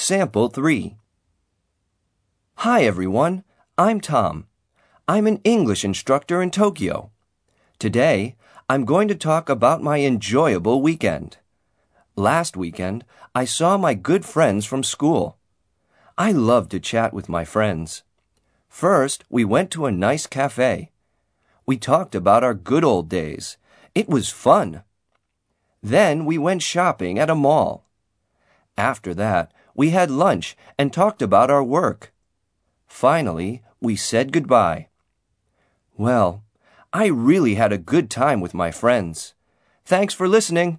Sample 3. Hi everyone, I'm Tom. I'm an English instructor in Tokyo. Today, I'm going to talk about my enjoyable weekend. Last weekend, I saw my good friends from school. I love to chat with my friends. First, we went to a nice cafe. We talked about our good old days. It was fun. Then we went shopping at a mall. After that, we had lunch and talked about our work. Finally, we said goodbye. Well, I really had a good time with my friends. Thanks for listening.